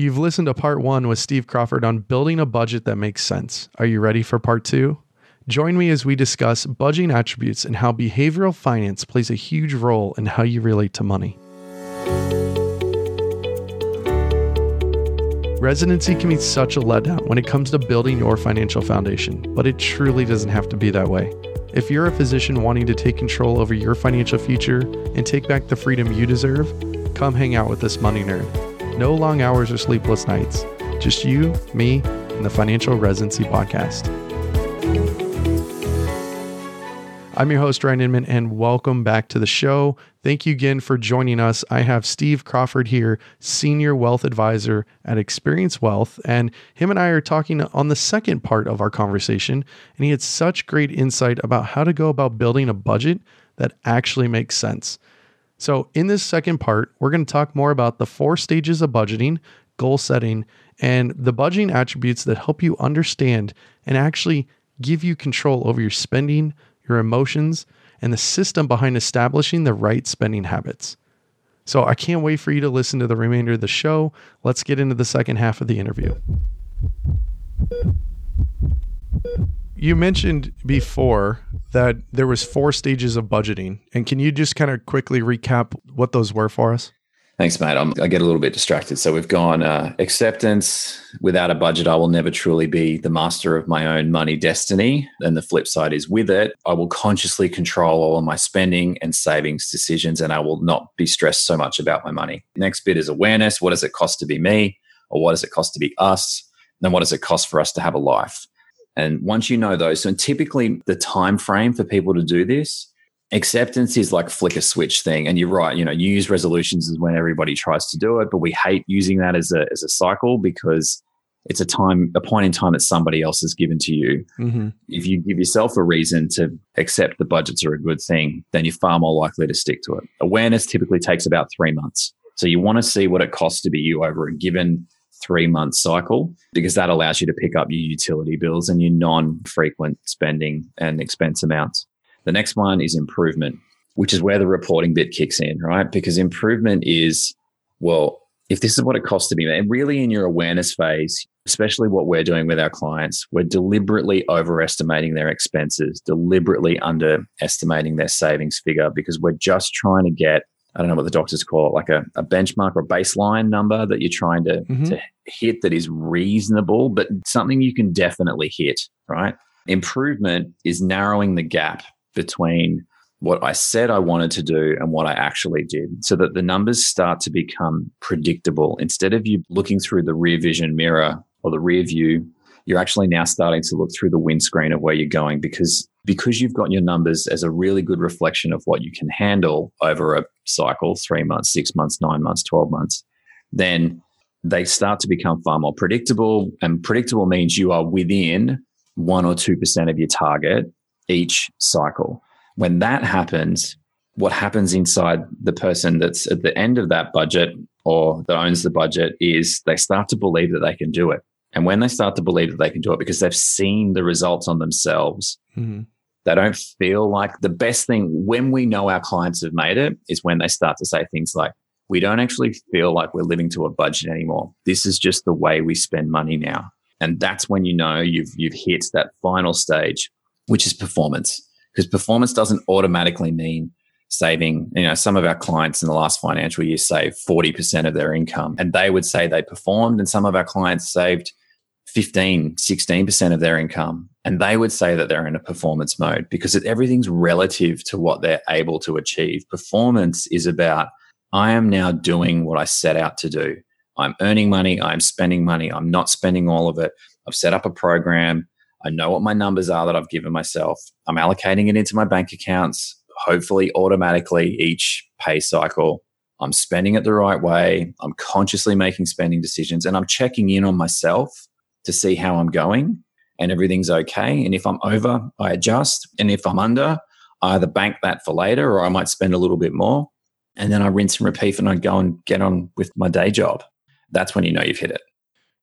You've listened to part one with Steve Crawford on building a budget that makes sense. Are you ready for part two? Join me as we discuss budgeting attributes and how behavioral finance plays a huge role in how you relate to money. Residency can be such a letdown when it comes to building your financial foundation, but it truly doesn't have to be that way. If you're a physician wanting to take control over your financial future and take back the freedom you deserve, come hang out with this money nerd. No long hours or sleepless nights, just you, me, and the Financial Residency Podcast. I'm your host, Ryan Inman, and welcome back to the show. Thank you again for joining us. I have Steve Crawford here, Senior Wealth Advisor at Experience Wealth, and him and I are talking on the second part of our conversation. And he had such great insight about how to go about building a budget that actually makes sense. So, in this second part, we're going to talk more about the four stages of budgeting, goal setting, and the budgeting attributes that help you understand and actually give you control over your spending your emotions, and the system behind establishing the right spending habits. So I can't wait for you to listen to the remainder of the show. Let's get into the second half of the interview. You mentioned before that there was four stages of budgeting, and can you just kind of quickly recap what those were for us? Thanks, mate. I'm, i get a little bit distracted. So we've gone uh, acceptance. Without a budget, I will never truly be the master of my own money destiny. And the flip side is with it, I will consciously control all of my spending and savings decisions, and I will not be stressed so much about my money. Next bit is awareness. What does it cost to be me? Or what does it cost to be us? And what does it cost for us to have a life? And once you know those, so typically the time frame for people to do this acceptance is like flick a switch thing. And you're right you know new year's resolutions is when everybody tries to do it but we hate using that as a as a cycle because it's a time a point in time that somebody else has given to you. Mm-hmm. if you give yourself a reason to accept the budgets are a good thing then you're far more likely to stick to it. Awareness typically takes about three months. So you want to see what it costs to be you over a given three month cycle because that allows you to pick up your utility bills and your non frequent spending and expense amounts the next one is improvement, which is where the reporting bit kicks in, right? Because improvement is, well, if this is what it costs to be, and really in your awareness phase, especially what we're doing with our clients, we're deliberately overestimating their expenses, deliberately underestimating their savings figure because we're just trying to get, I don't know what the doctors call it, like a, a benchmark or a baseline number that you're trying to, mm-hmm. to hit that is reasonable, but something you can definitely hit, right? Improvement is narrowing the gap between what I said I wanted to do and what I actually did so that the numbers start to become predictable. Instead of you looking through the rear vision mirror or the rear view, you're actually now starting to look through the windscreen of where you're going because because you've got your numbers as a really good reflection of what you can handle over a cycle, three months, six months, nine months, 12 months, then they start to become far more predictable. And predictable means you are within one or 2% of your target each cycle. When that happens, what happens inside the person that's at the end of that budget or that owns the budget is they start to believe that they can do it. And when they start to believe that they can do it because they've seen the results on themselves, mm-hmm. they don't feel like the best thing when we know our clients have made it is when they start to say things like, we don't actually feel like we're living to a budget anymore. This is just the way we spend money now. And that's when you know you've, you've hit that final stage which is performance. Because performance doesn't automatically mean saving, you know, some of our clients in the last financial year saved 40% of their income and they would say they performed. And some of our clients saved 15, 16% of their income. And they would say that they're in a performance mode because everything's relative to what they're able to achieve. Performance is about, I am now doing what I set out to do. I'm earning money. I'm spending money. I'm not spending all of it. I've set up a program. I know what my numbers are that I've given myself. I'm allocating it into my bank accounts, hopefully automatically each pay cycle. I'm spending it the right way. I'm consciously making spending decisions and I'm checking in on myself to see how I'm going and everything's okay. And if I'm over, I adjust. And if I'm under, I either bank that for later or I might spend a little bit more. And then I rinse and repeat and I go and get on with my day job. That's when you know you've hit it.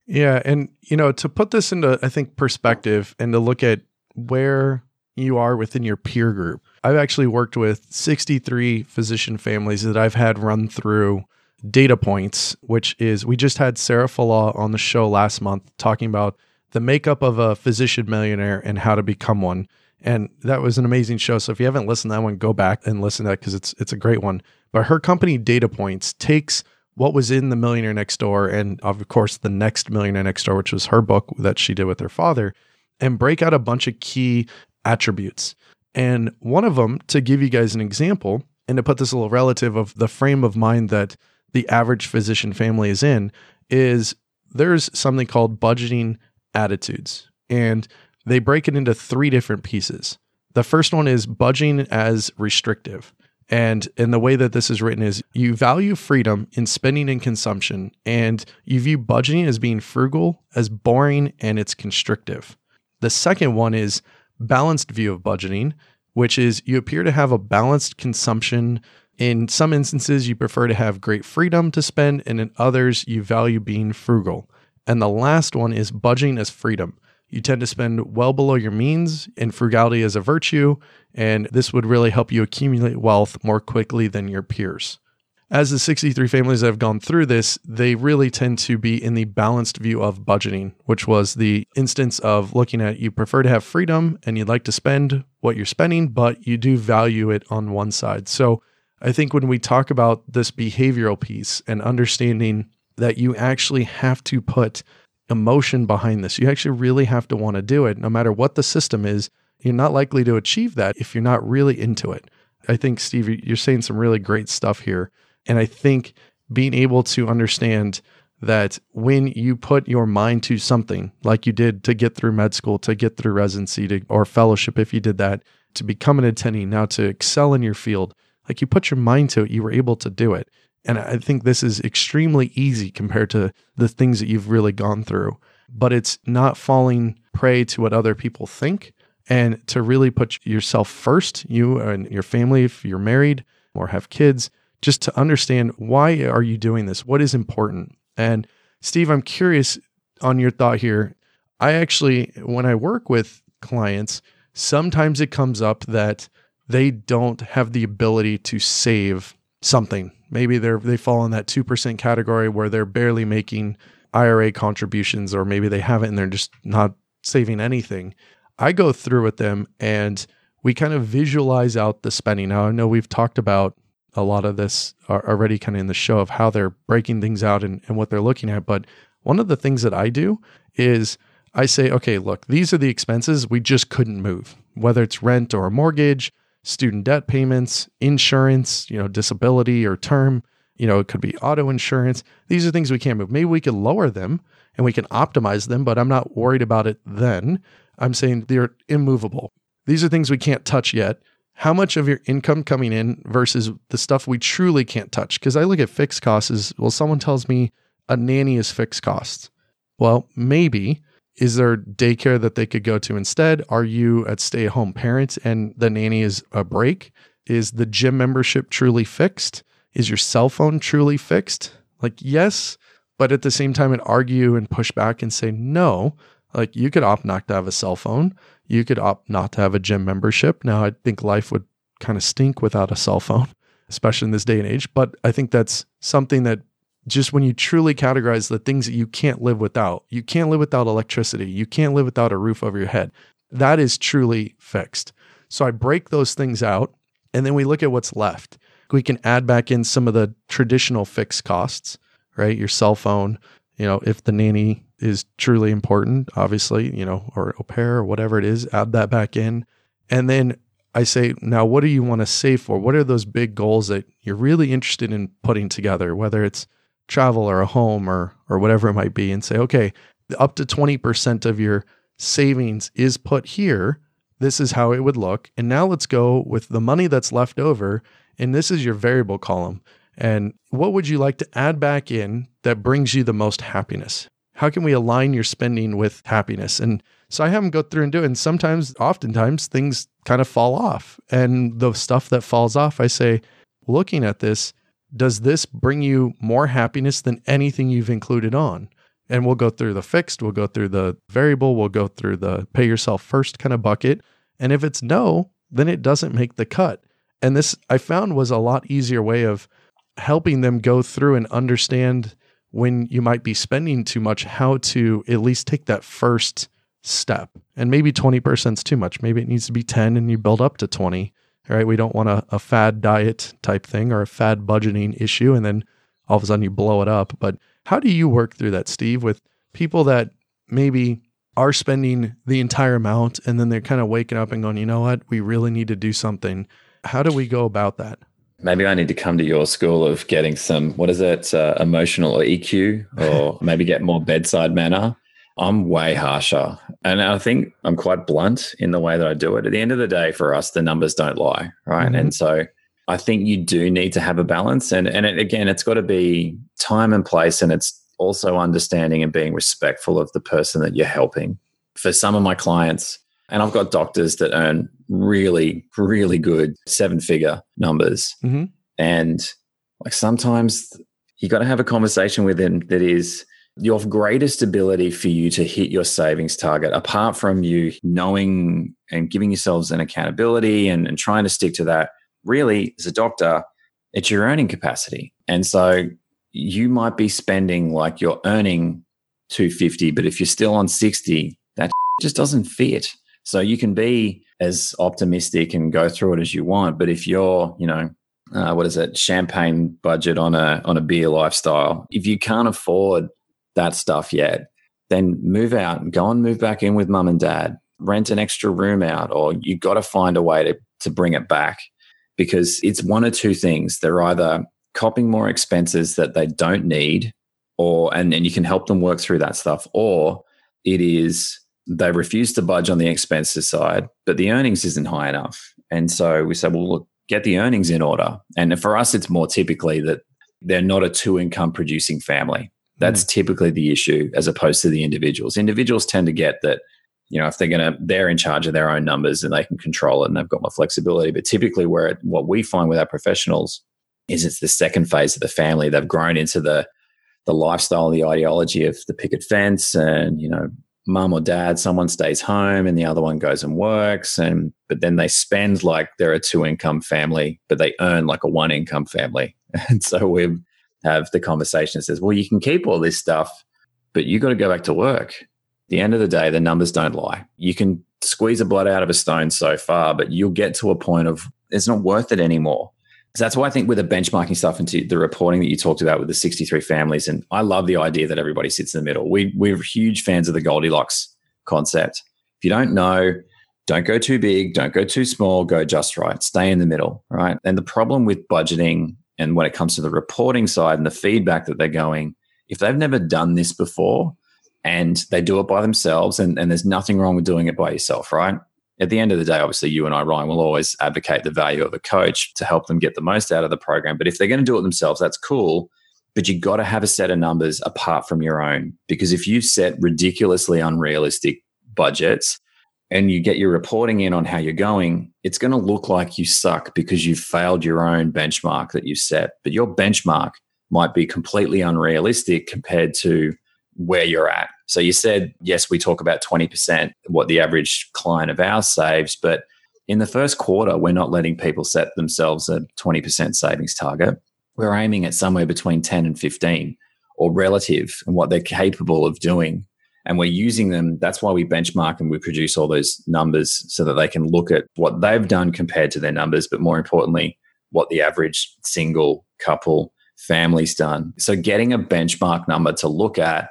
Yeah, and you know, to put this into I think perspective and to look at where you are within your peer group. I've actually worked with 63 physician families that I've had run through data points, which is we just had Sarah Fallaw on the show last month talking about the makeup of a physician millionaire and how to become one. And that was an amazing show. So if you haven't listened to that one, go back and listen to that because it's it's a great one. But her company Data Points takes what was in the Millionaire Next Door and of course the next Millionaire Next Door, which was her book that she did with her father, and break out a bunch of key attributes. And one of them, to give you guys an example, and to put this a little relative of the frame of mind that the average physician family is in, is there's something called budgeting attitudes. And they break it into three different pieces. The first one is budgeting as restrictive. And and the way that this is written is you value freedom in spending and consumption, and you view budgeting as being frugal, as boring, and it's constrictive. The second one is balanced view of budgeting, which is you appear to have a balanced consumption. In some instances, you prefer to have great freedom to spend, and in others, you value being frugal. And the last one is budgeting as freedom. You tend to spend well below your means, and frugality is a virtue, and this would really help you accumulate wealth more quickly than your peers. As the 63 families that have gone through this, they really tend to be in the balanced view of budgeting, which was the instance of looking at you prefer to have freedom and you'd like to spend what you're spending, but you do value it on one side. So I think when we talk about this behavioral piece and understanding that you actually have to put emotion behind this. You actually really have to want to do it. No matter what the system is, you're not likely to achieve that if you're not really into it. I think, Steve, you're saying some really great stuff here. And I think being able to understand that when you put your mind to something like you did to get through med school, to get through residency, to, or fellowship, if you did that, to become an attendee, now to excel in your field, like you put your mind to it, you were able to do it. And I think this is extremely easy compared to the things that you've really gone through. But it's not falling prey to what other people think and to really put yourself first, you and your family, if you're married or have kids, just to understand why are you doing this? What is important? And Steve, I'm curious on your thought here. I actually, when I work with clients, sometimes it comes up that they don't have the ability to save something Maybe they're they fall in that 2% category where they're barely making IRA contributions or maybe they haven't and they're just not saving anything. I go through with them and we kind of visualize out the spending. Now I know we've talked about a lot of this already kind of in the show of how they're breaking things out and, and what they're looking at. But one of the things that I do is I say, okay, look, these are the expenses we just couldn't move, whether it's rent or a mortgage, student debt payments, insurance, you know, disability or term, you know, it could be auto insurance. These are things we can't move. Maybe we can lower them and we can optimize them, but I'm not worried about it then. I'm saying they're immovable. These are things we can't touch yet. How much of your income coming in versus the stuff we truly can't touch? Because I look at fixed costs as well, someone tells me a nanny is fixed costs. Well, maybe, is there daycare that they could go to instead? Are you at stay at home parents and the nanny is a break? Is the gym membership truly fixed? Is your cell phone truly fixed? Like, yes, but at the same time, I'd argue and push back and say, no, like you could opt not to have a cell phone. You could opt not to have a gym membership. Now, I think life would kind of stink without a cell phone, especially in this day and age. But I think that's something that just when you truly categorize the things that you can't live without, you can't live without electricity, you can't live without a roof over your head. That is truly fixed. So I break those things out and then we look at what's left. We can add back in some of the traditional fixed costs, right? Your cell phone, you know, if the nanny is truly important, obviously, you know, or au pair or whatever it is, add that back in. And then I say, now what do you want to save for? What are those big goals that you're really interested in putting together? Whether it's travel or a home or or whatever it might be and say, okay, up to 20% of your savings is put here. This is how it would look. And now let's go with the money that's left over. And this is your variable column. And what would you like to add back in that brings you the most happiness? How can we align your spending with happiness? And so I have them go through and do it. And sometimes, oftentimes, things kind of fall off. And the stuff that falls off, I say, looking at this, does this bring you more happiness than anything you've included on? And we'll go through the fixed, we'll go through the variable, we'll go through the pay yourself first kind of bucket. And if it's no, then it doesn't make the cut. And this I found was a lot easier way of helping them go through and understand when you might be spending too much, how to at least take that first step. And maybe 20% is too much. Maybe it needs to be 10 and you build up to 20. Right. We don't want a, a fad diet type thing or a fad budgeting issue. And then all of a sudden you blow it up. But how do you work through that, Steve, with people that maybe are spending the entire amount and then they're kind of waking up and going, you know what, we really need to do something. How do we go about that? Maybe I need to come to your school of getting some, what is it, uh, emotional or EQ, or maybe get more bedside manner. I'm way harsher. And I think I'm quite blunt in the way that I do it. At the end of the day, for us, the numbers don't lie. Right. Mm-hmm. And so I think you do need to have a balance. And, and it, again, it's got to be time and place. And it's also understanding and being respectful of the person that you're helping. For some of my clients, and I've got doctors that earn really, really good seven figure numbers. Mm-hmm. And like sometimes you got to have a conversation with them that is your greatest ability for you to hit your savings target, apart from you knowing and giving yourselves an accountability and, and trying to stick to that, really, as a doctor, it's your earning capacity. And so you might be spending like you're earning 250, but if you're still on 60, that just doesn't fit. So you can be as optimistic and go through it as you want. But if you're, you know, uh, what is it, champagne budget on a on a beer lifestyle, if you can't afford that stuff yet, then move out and go and move back in with mum and dad. Rent an extra room out, or you got to find a way to to bring it back because it's one or two things. They're either copying more expenses that they don't need, or and, and you can help them work through that stuff, or it is they refuse to budge on the expenses side, but the earnings isn't high enough. And so we said, well, look, get the earnings in order. And for us, it's more typically that they're not a two income producing family. That's mm. typically the issue as opposed to the individuals. Individuals tend to get that, you know, if they're going to, they're in charge of their own numbers and they can control it and they've got more flexibility. But typically, where it, what we find with our professionals is it's the second phase of the family. They've grown into the the lifestyle, the ideology of the picket fence, and you know, mum or dad, someone stays home and the other one goes and works, and but then they spend like they're a two income family, but they earn like a one income family, and so we have the conversation that says, well, you can keep all this stuff, but you got to go back to work. At the end of the day, the numbers don't lie. You can squeeze the blood out of a stone so far, but you'll get to a point of it's not worth it anymore. So that's why I think with the benchmarking stuff into the reporting that you talked about with the 63 families, and I love the idea that everybody sits in the middle. We, we're huge fans of the Goldilocks concept. If you don't know, don't go too big, don't go too small, go just right, stay in the middle, right? And the problem with budgeting and when it comes to the reporting side and the feedback that they're going, if they've never done this before and they do it by themselves, and, and there's nothing wrong with doing it by yourself, right? at the end of the day, obviously, you and I, Ryan, will always advocate the value of a coach to help them get the most out of the program. But if they're going to do it themselves, that's cool. But you've got to have a set of numbers apart from your own. Because if you set ridiculously unrealistic budgets and you get your reporting in on how you're going, it's going to look like you suck because you've failed your own benchmark that you've set. But your benchmark might be completely unrealistic compared to where you're at. So you said, yes, we talk about 20%, what the average client of ours saves, but in the first quarter, we're not letting people set themselves a 20% savings target. We're aiming at somewhere between 10 and 15 or relative and what they're capable of doing. And we're using them. That's why we benchmark and we produce all those numbers so that they can look at what they've done compared to their numbers, but more importantly, what the average single couple family's done. So getting a benchmark number to look at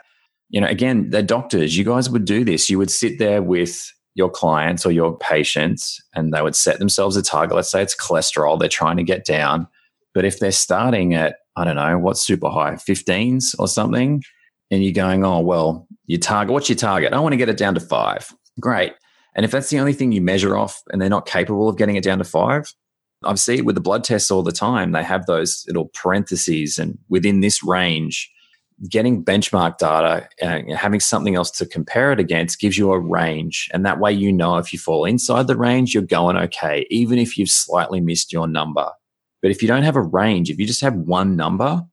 you know, again, they're doctors. You guys would do this. You would sit there with your clients or your patients and they would set themselves a target. Let's say it's cholesterol they're trying to get down. But if they're starting at, I don't know, what's super high, 15s or something, and you're going, oh, well, your target, what's your target? I want to get it down to five. Great. And if that's the only thing you measure off and they're not capable of getting it down to five, I've seen it with the blood tests all the time. They have those little parentheses and within this range, getting benchmark data and having something else to compare it against gives you a range. And that way, you know, if you fall inside the range, you're going okay, even if you've slightly missed your number. But if you don't have a range, if you just have one number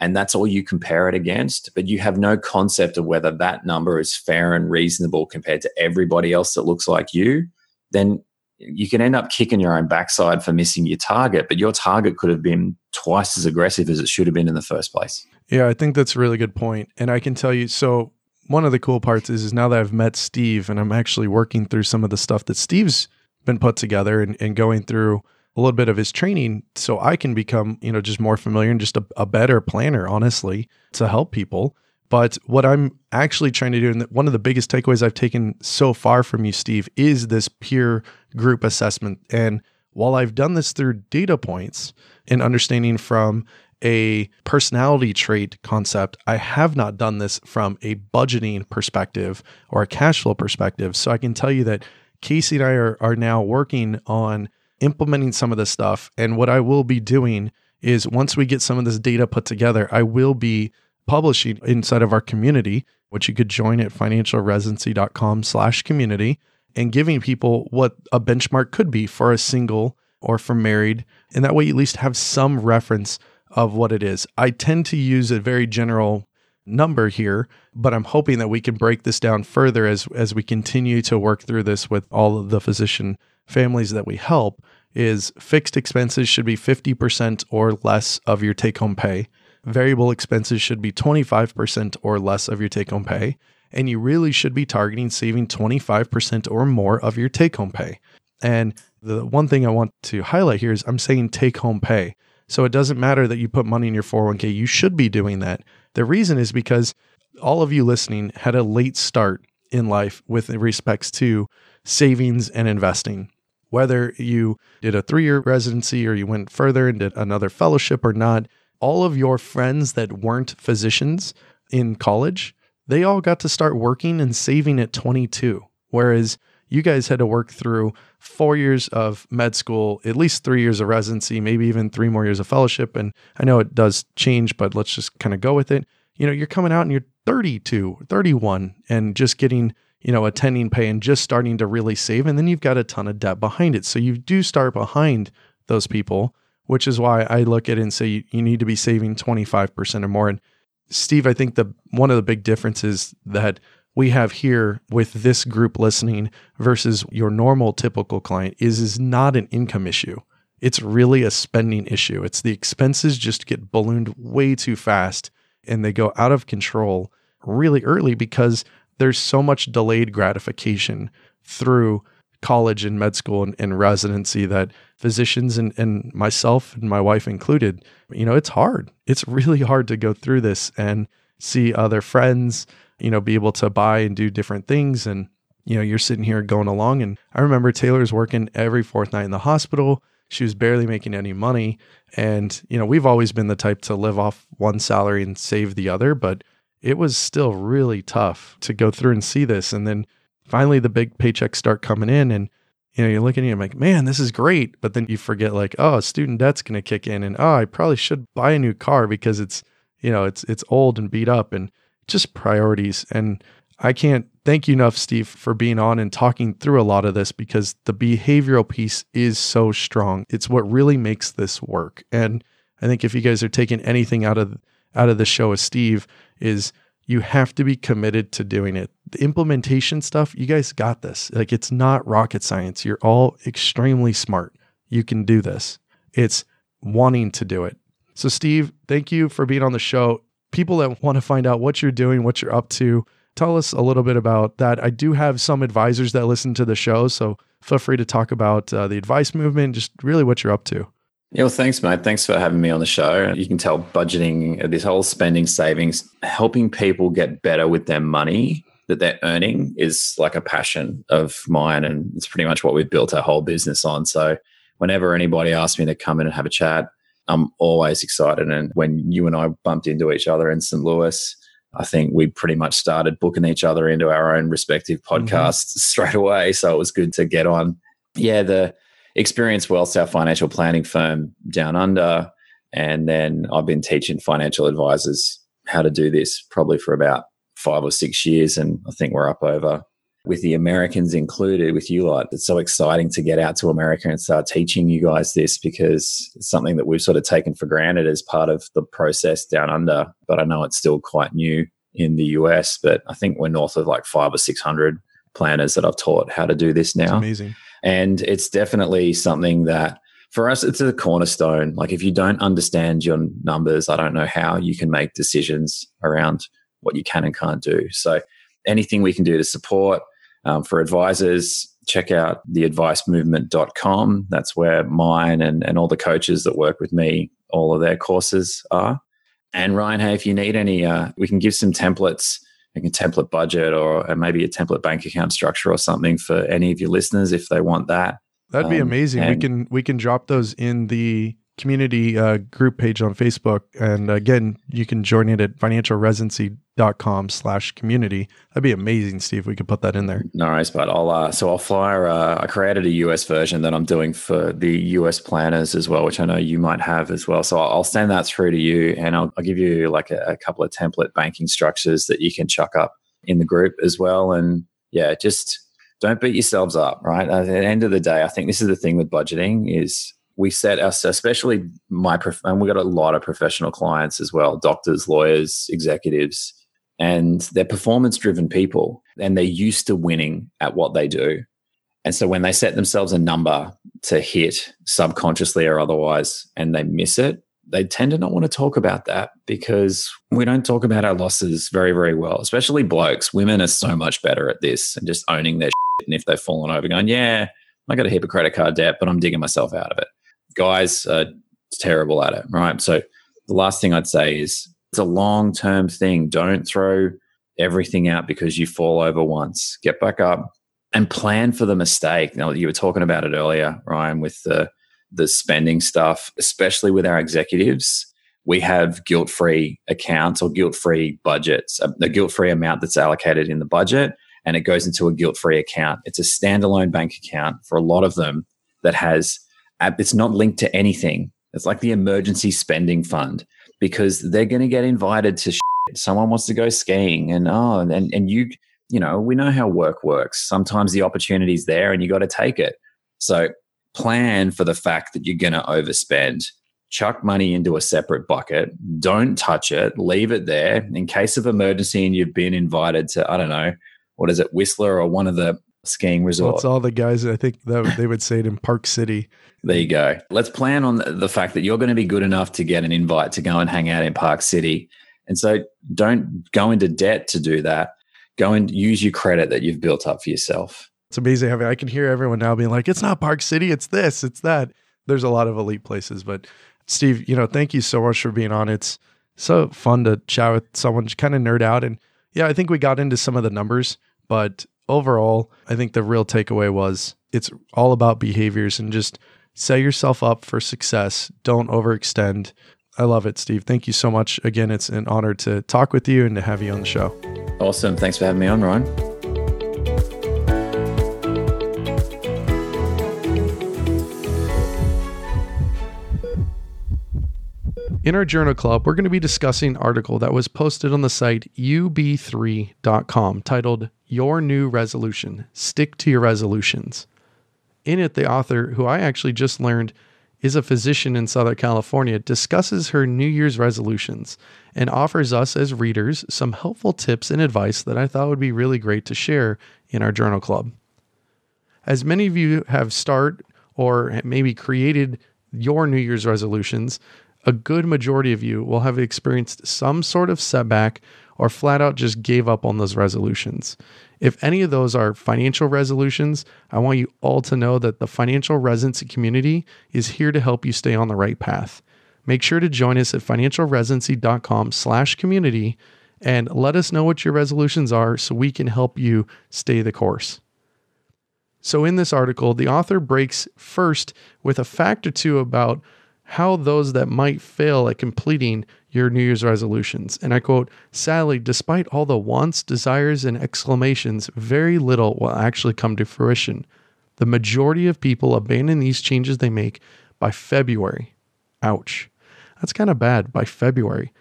and that's all you compare it against, but you have no concept of whether that number is fair and reasonable compared to everybody else that looks like you, then you can end up kicking your own backside for missing your target, but your target could have been twice as aggressive as it should have been in the first place. Yeah, I think that's a really good point. And I can tell you so one of the cool parts is, is now that I've met Steve and I'm actually working through some of the stuff that Steve's been put together and, and going through a little bit of his training so I can become, you know, just more familiar and just a, a better planner, honestly, to help people. But what I'm actually trying to do, and one of the biggest takeaways I've taken so far from you, Steve, is this peer group assessment. And while I've done this through data points and understanding from a personality trait concept, I have not done this from a budgeting perspective or a cash flow perspective. So I can tell you that Casey and I are, are now working on implementing some of this stuff. And what I will be doing is once we get some of this data put together, I will be publishing inside of our community, which you could join at financialresidency.com slash community and giving people what a benchmark could be for a single or for married. And that way you at least have some reference of what it is. I tend to use a very general number here, but I'm hoping that we can break this down further as as we continue to work through this with all of the physician families that we help is fixed expenses should be 50% or less of your take home pay. Variable expenses should be 25% or less of your take home pay. And you really should be targeting saving 25% or more of your take home pay. And the one thing I want to highlight here is I'm saying take home pay. So it doesn't matter that you put money in your 401k, you should be doing that. The reason is because all of you listening had a late start in life with respects to savings and investing. Whether you did a three year residency or you went further and did another fellowship or not, all of your friends that weren't physicians in college, they all got to start working and saving at 22. Whereas you guys had to work through four years of med school, at least three years of residency, maybe even three more years of fellowship. And I know it does change, but let's just kind of go with it. You know, you're coming out and you're 32, 31, and just getting, you know, attending pay and just starting to really save. And then you've got a ton of debt behind it. So you do start behind those people, which is why I look at it and say you, you need to be saving 25% or more. And Steve, I think the one of the big differences that we have here with this group listening versus your normal typical client is is not an income issue. It's really a spending issue. It's the expenses just get ballooned way too fast and they go out of control really early because there's so much delayed gratification through college and med school and, and residency that physicians and, and myself and my wife included, you know, it's hard. It's really hard to go through this and see other friends you know, be able to buy and do different things. And, you know, you're sitting here going along. And I remember Taylor's working every fourth night in the hospital. She was barely making any money. And, you know, we've always been the type to live off one salary and save the other, but it was still really tough to go through and see this. And then finally the big paychecks start coming in and, you know, you're looking at it like, man, this is great. But then you forget like, oh, student debt's to kick in and, oh, I probably should buy a new car because it's, you know, it's, it's old and beat up. And, just priorities. And I can't thank you enough, Steve, for being on and talking through a lot of this because the behavioral piece is so strong. It's what really makes this work. And I think if you guys are taking anything out of out of the show with Steve, is you have to be committed to doing it. The implementation stuff, you guys got this. Like it's not rocket science. You're all extremely smart. You can do this. It's wanting to do it. So, Steve, thank you for being on the show people that want to find out what you're doing, what you're up to, tell us a little bit about that. I do have some advisors that listen to the show, so feel free to talk about uh, the advice movement, just really what you're up to. Yeah, well, thanks, mate. Thanks for having me on the show. You can tell budgeting, this whole spending, savings, helping people get better with their money that they're earning is like a passion of mine. And it's pretty much what we've built our whole business on. So whenever anybody asks me to come in and have a chat, I'm always excited. And when you and I bumped into each other in St. Louis, I think we pretty much started booking each other into our own respective mm-hmm. podcasts mm-hmm. straight away. So it was good to get on. Yeah, the Experience Wealth, our financial planning firm down under. And then I've been teaching financial advisors how to do this probably for about five or six years. And I think we're up over with the Americans included, with you lot. It's so exciting to get out to America and start teaching you guys this because it's something that we've sort of taken for granted as part of the process down under. But I know it's still quite new in the US, but I think we're north of like five or 600 planners that I've taught how to do this now. amazing. And it's definitely something that for us, it's a cornerstone. Like if you don't understand your numbers, I don't know how you can make decisions around what you can and can't do. So anything we can do to support um, for advisors, check out theadvicemovement.com. That's where mine and, and all the coaches that work with me, all of their courses are. And Ryan, hey, if you need any, uh, we can give some templates, a template budget or maybe a template bank account structure or something for any of your listeners if they want that. That'd be um, amazing. We can we can drop those in the community uh, group page on Facebook. And again, you can join it at financialresidency.com slash community. That'd be amazing, Steve. If we could put that in there. No worries, but I'll, uh, so I'll flyer, uh, I created a US version that I'm doing for the US planners as well, which I know you might have as well. So I'll send that through to you and I'll, I'll give you like a, a couple of template banking structures that you can chuck up in the group as well. And yeah, just don't beat yourselves up, right? At the end of the day, I think this is the thing with budgeting is we set us, especially my, prof- and we got a lot of professional clients as well, doctors, lawyers, executives, and they're performance driven people and they're used to winning at what they do. And so when they set themselves a number to hit subconsciously or otherwise and they miss it, they tend to not want to talk about that because we don't talk about our losses very, very well, especially blokes. Women are so much better at this and just owning their shit. And if they've fallen over, going, yeah, I got a credit card debt, but I'm digging myself out of it guys are terrible at it, right? So the last thing I'd say is it's a long term thing. Don't throw everything out because you fall over once. Get back up and plan for the mistake. Now you were talking about it earlier, Ryan, with the the spending stuff, especially with our executives. We have guilt free accounts or guilt free budgets, a, a guilt free amount that's allocated in the budget and it goes into a guilt free account. It's a standalone bank account for a lot of them that has it's not linked to anything. It's like the emergency spending fund because they're going to get invited to shit. someone wants to go skiing and oh and and you you know we know how work works. Sometimes the opportunity's there and you got to take it. So plan for the fact that you're going to overspend. Chuck money into a separate bucket. Don't touch it. Leave it there in case of emergency and you've been invited to I don't know what is it Whistler or one of the skiing resort. Well, all the guys. I think that they would say it in Park City. There you go. Let's plan on the fact that you're going to be good enough to get an invite to go and hang out in Park City. And so don't go into debt to do that. Go and use your credit that you've built up for yourself. It's amazing. I can hear everyone now being like, it's not Park City, it's this, it's that. There's a lot of elite places. But Steve, you know, thank you so much for being on. It's so fun to chat with someone, just kind of nerd out. And yeah, I think we got into some of the numbers, but overall, I think the real takeaway was it's all about behaviors and just set yourself up for success. Don't overextend. I love it, Steve. Thank you so much. Again, it's an honor to talk with you and to have you on the show. Awesome. Thanks for having me on, Ryan. In our journal club, we're going to be discussing an article that was posted on the site ub3.com titled Your New Resolution Stick to Your Resolutions. In it, the author, who I actually just learned is a physician in Southern California, discusses her New Year's resolutions and offers us as readers some helpful tips and advice that I thought would be really great to share in our journal club. As many of you have started or maybe created your New Year's resolutions, a good majority of you will have experienced some sort of setback or flat out just gave up on those resolutions. If any of those are financial resolutions, I want you all to know that the financial residency community is here to help you stay on the right path. Make sure to join us at financialresidency.com slash community and let us know what your resolutions are so we can help you stay the course. So, in this article, the author breaks first with a fact or two about how those that might fail at completing your New Year's resolutions. And I quote, sadly, despite all the wants, desires, and exclamations, very little will actually come to fruition. The majority of people abandon these changes they make by February. Ouch. That's kind of bad by February.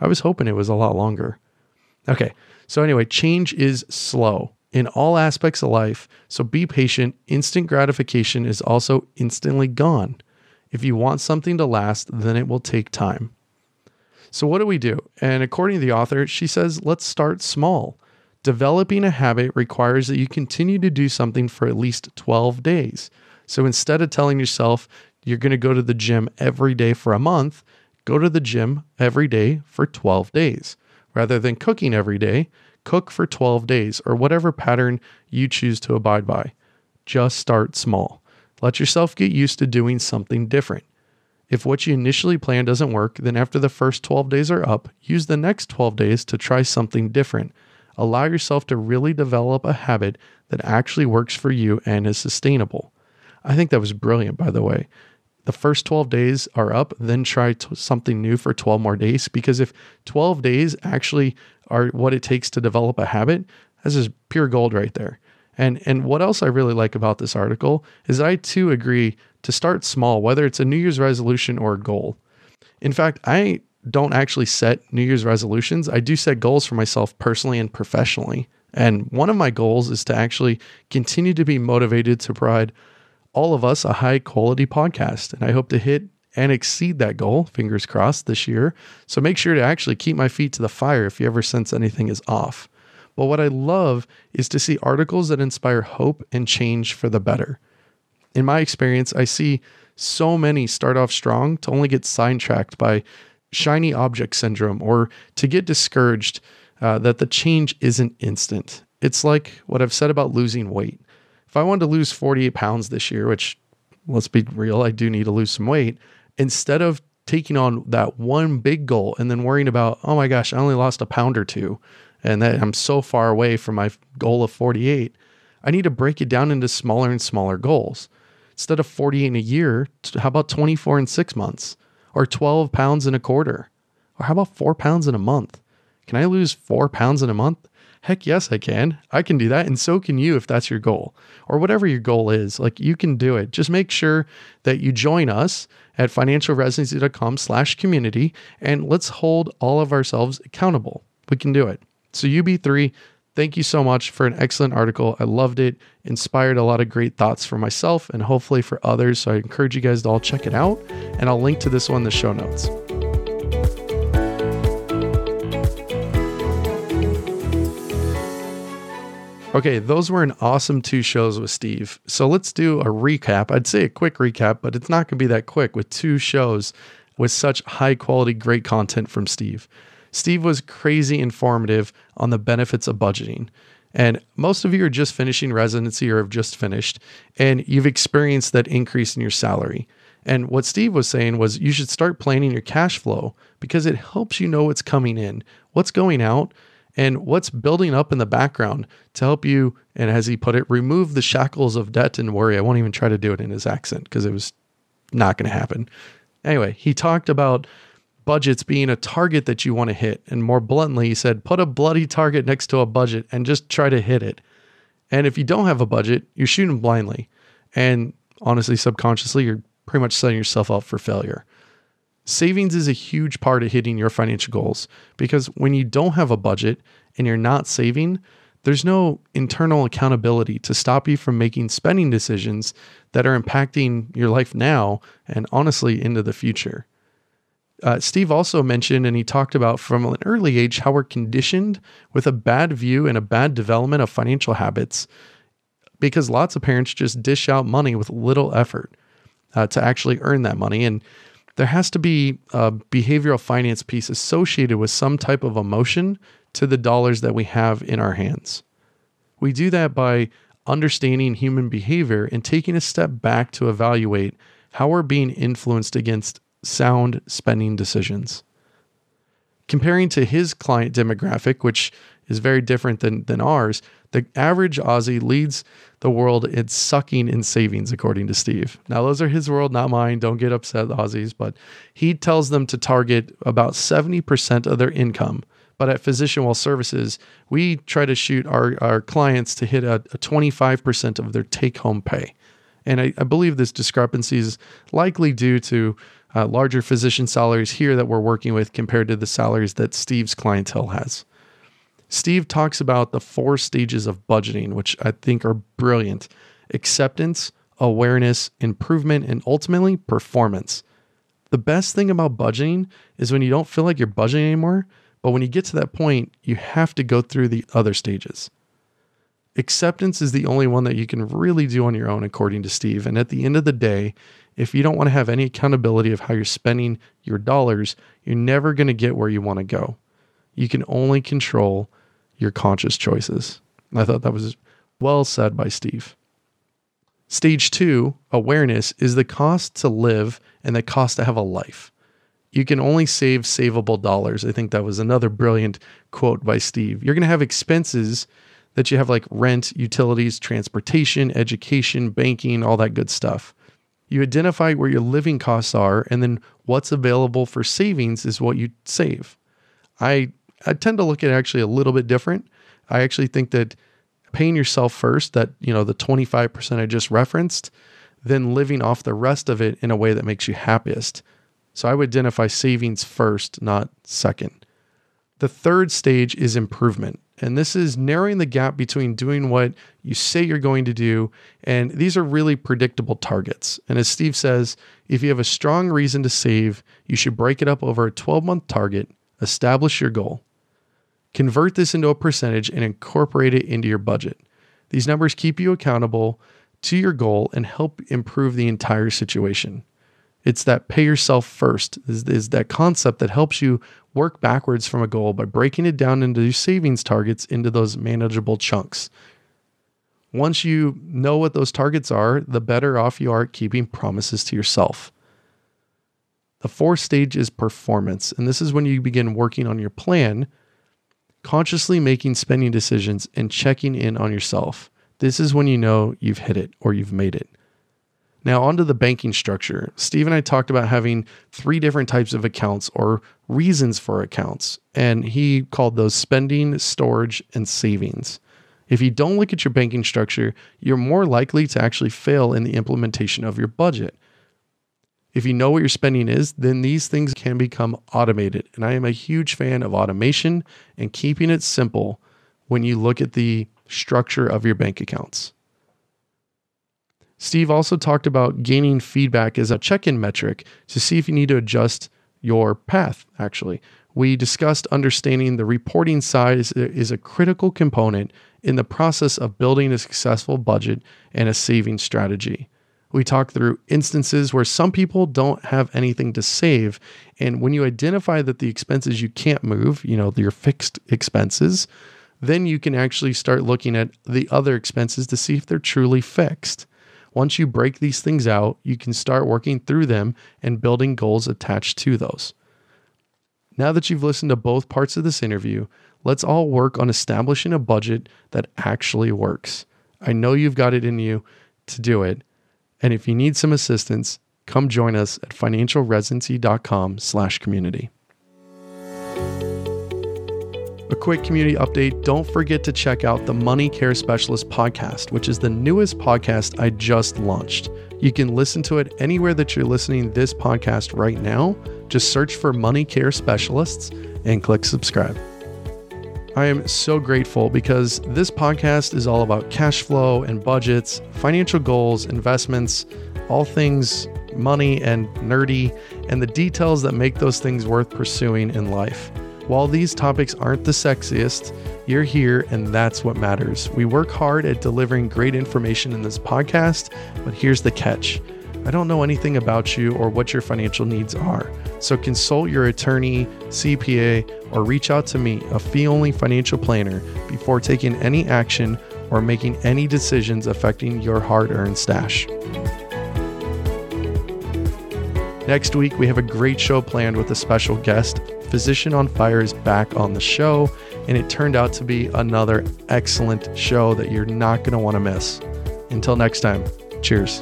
I was hoping it was a lot longer. Okay, so anyway, change is slow in all aspects of life, so be patient. Instant gratification is also instantly gone. If you want something to last, then it will take time. So, what do we do? And according to the author, she says, let's start small. Developing a habit requires that you continue to do something for at least 12 days. So instead of telling yourself you're going to go to the gym every day for a month, go to the gym every day for 12 days. Rather than cooking every day, cook for 12 days or whatever pattern you choose to abide by. Just start small. Let yourself get used to doing something different. If what you initially planned doesn't work, then after the first 12 days are up, use the next 12 days to try something different. Allow yourself to really develop a habit that actually works for you and is sustainable. I think that was brilliant, by the way. The first 12 days are up, then try t- something new for 12 more days. Because if 12 days actually are what it takes to develop a habit, this is pure gold right there. And and what else I really like about this article is I too agree to start small, whether it's a New Year's resolution or a goal. In fact, I don't actually set New Year's resolutions. I do set goals for myself personally and professionally. And one of my goals is to actually continue to be motivated to provide all of us a high quality podcast. And I hope to hit and exceed that goal, fingers crossed, this year. So make sure to actually keep my feet to the fire if you ever sense anything is off. But what I love is to see articles that inspire hope and change for the better. In my experience, I see so many start off strong to only get sidetracked by shiny object syndrome or to get discouraged uh, that the change isn't instant. It's like what I've said about losing weight. If I wanted to lose 48 pounds this year, which let's be real, I do need to lose some weight, instead of taking on that one big goal and then worrying about, oh my gosh, I only lost a pound or two and that I'm so far away from my goal of 48, I need to break it down into smaller and smaller goals. Instead of 48 in a year, how about 24 in six months? Or 12 pounds in a quarter? Or how about four pounds in a month? Can I lose four pounds in a month? Heck yes, I can. I can do that. And so can you if that's your goal or whatever your goal is. Like you can do it. Just make sure that you join us at financialresidency.com slash community and let's hold all of ourselves accountable. We can do it. So, UB3, thank you so much for an excellent article. I loved it, inspired a lot of great thoughts for myself and hopefully for others. So, I encourage you guys to all check it out. And I'll link to this one in the show notes. Okay, those were an awesome two shows with Steve. So let's do a recap. I'd say a quick recap, but it's not going to be that quick with two shows with such high quality, great content from Steve. Steve was crazy informative on the benefits of budgeting. And most of you are just finishing residency or have just finished, and you've experienced that increase in your salary. And what Steve was saying was you should start planning your cash flow because it helps you know what's coming in, what's going out, and what's building up in the background to help you, and as he put it, remove the shackles of debt and worry. I won't even try to do it in his accent because it was not going to happen. Anyway, he talked about budgets being a target that you want to hit. And more bluntly, he said, put a bloody target next to a budget and just try to hit it. And if you don't have a budget, you're shooting blindly. And honestly, subconsciously, you're pretty much setting yourself up for failure. Savings is a huge part of hitting your financial goals because when you don't have a budget and you're not saving, there's no internal accountability to stop you from making spending decisions that are impacting your life now and honestly into the future. Uh, Steve also mentioned, and he talked about from an early age, how we're conditioned with a bad view and a bad development of financial habits because lots of parents just dish out money with little effort uh, to actually earn that money. And there has to be a behavioral finance piece associated with some type of emotion to the dollars that we have in our hands. We do that by understanding human behavior and taking a step back to evaluate how we're being influenced against sound spending decisions. Comparing to his client demographic, which is very different than, than ours, the average Aussie leads the world in sucking in savings, according to Steve. Now, those are his world, not mine. Don't get upset, Aussies, but he tells them to target about 70% of their income. But at Physician Wealth Services, we try to shoot our, our clients to hit a, a 25% of their take home pay. And I, I, believe this discrepancy is likely due to uh, larger physician salaries here that we're working with compared to the salaries that Steve's clientele has. Steve talks about the four stages of budgeting, which I think are brilliant acceptance, awareness, improvement, and ultimately performance. The best thing about budgeting is when you don't feel like you're budgeting anymore, But when you get to that point, you have to go through the other stages. Acceptance is the only one that you can really do on your own, according to Steve. And at the end of the day, if you don't want to have any accountability of how you're spending your dollars, you're never going to get where you want to go. You can only control your conscious choices. I thought that was well said by Steve. Stage two, awareness, is the cost to live and the cost to have a life. You can only save savable dollars. I think that was another brilliant quote by Steve. You're going to have expenses that you have like rent, utilities, transportation, education, banking, all that good stuff. You identify where your living costs are, and then what's available for savings is what you save. I, I tend to look at it actually a little bit different. I actually think that paying yourself first, that, you know, the 25% I just referenced, then living off the rest of it in a way that makes you happiest. So I would identify savings first, not second. The third stage is improvement. And this is narrowing the gap between doing what you say you're going to do. And these are really predictable targets. And as Steve says, if you have a strong reason to save, you should break it up over a 12 month target, establish your goal, convert this into a percentage, and incorporate it into your budget. These numbers keep you accountable to your goal and help improve the entire situation. It's that pay yourself first is, is that concept that helps you work backwards from a goal by breaking it down into savings targets into those manageable chunks. Once you know what those targets are, the better off you are at keeping promises to yourself. The fourth stage is performance, and this is when you begin working on your plan, consciously making spending decisions and checking in on yourself. This is when you know you've hit it or you've made it. Now, onto the banking structure. Steve and I talked about having three different types of accounts or reasons for accounts, and he called those spending, storage, and savings. If you don't look at your banking structure, you're more likely to actually fail in the implementation of your budget. If you know what your spending is, then these things can become automated. And I am a huge fan of automation and keeping it simple when you look at the structure of your bank accounts. Steve also talked about gaining feedback as a check in metric to see if you need to adjust your path, actually. We discussed understanding the reporting side is, is a critical component in the process of building a successful budget and a saving strategy. We talked through instances where some people don't have anything to save. And when you identify that the expenses you can't move, you know, your fixed expenses, then you can actually start looking at the other expenses to see if they're truly fixed. Once you break these things out, you can start working through them and building goals attached to those. Now that you've listened to both parts of this interview, let's all work on establishing a budget that actually works. I know you've got it in you to do it. And if you need some assistance, come join us at financialresidency.com slash community. A quick community update don't forget to check out the Money Care Specialist podcast, which is the newest podcast I just launched. You can listen to it anywhere that you're listening this podcast right now. Just search for Money Care Specialists and click subscribe. I am so grateful because this podcast is all about cash flow and budgets, financial goals, investments, all things money and nerdy, and the details that make those things worth pursuing in life. While these topics aren't the sexiest, you're here and that's what matters. We work hard at delivering great information in this podcast, but here's the catch. I don't know anything about you or what your financial needs are. So consult your attorney, CPA, or reach out to me, a fee only financial planner, before taking any action or making any decisions affecting your hard earned stash. Next week, we have a great show planned with a special guest. Physician on Fire is back on the show, and it turned out to be another excellent show that you're not going to want to miss. Until next time, cheers.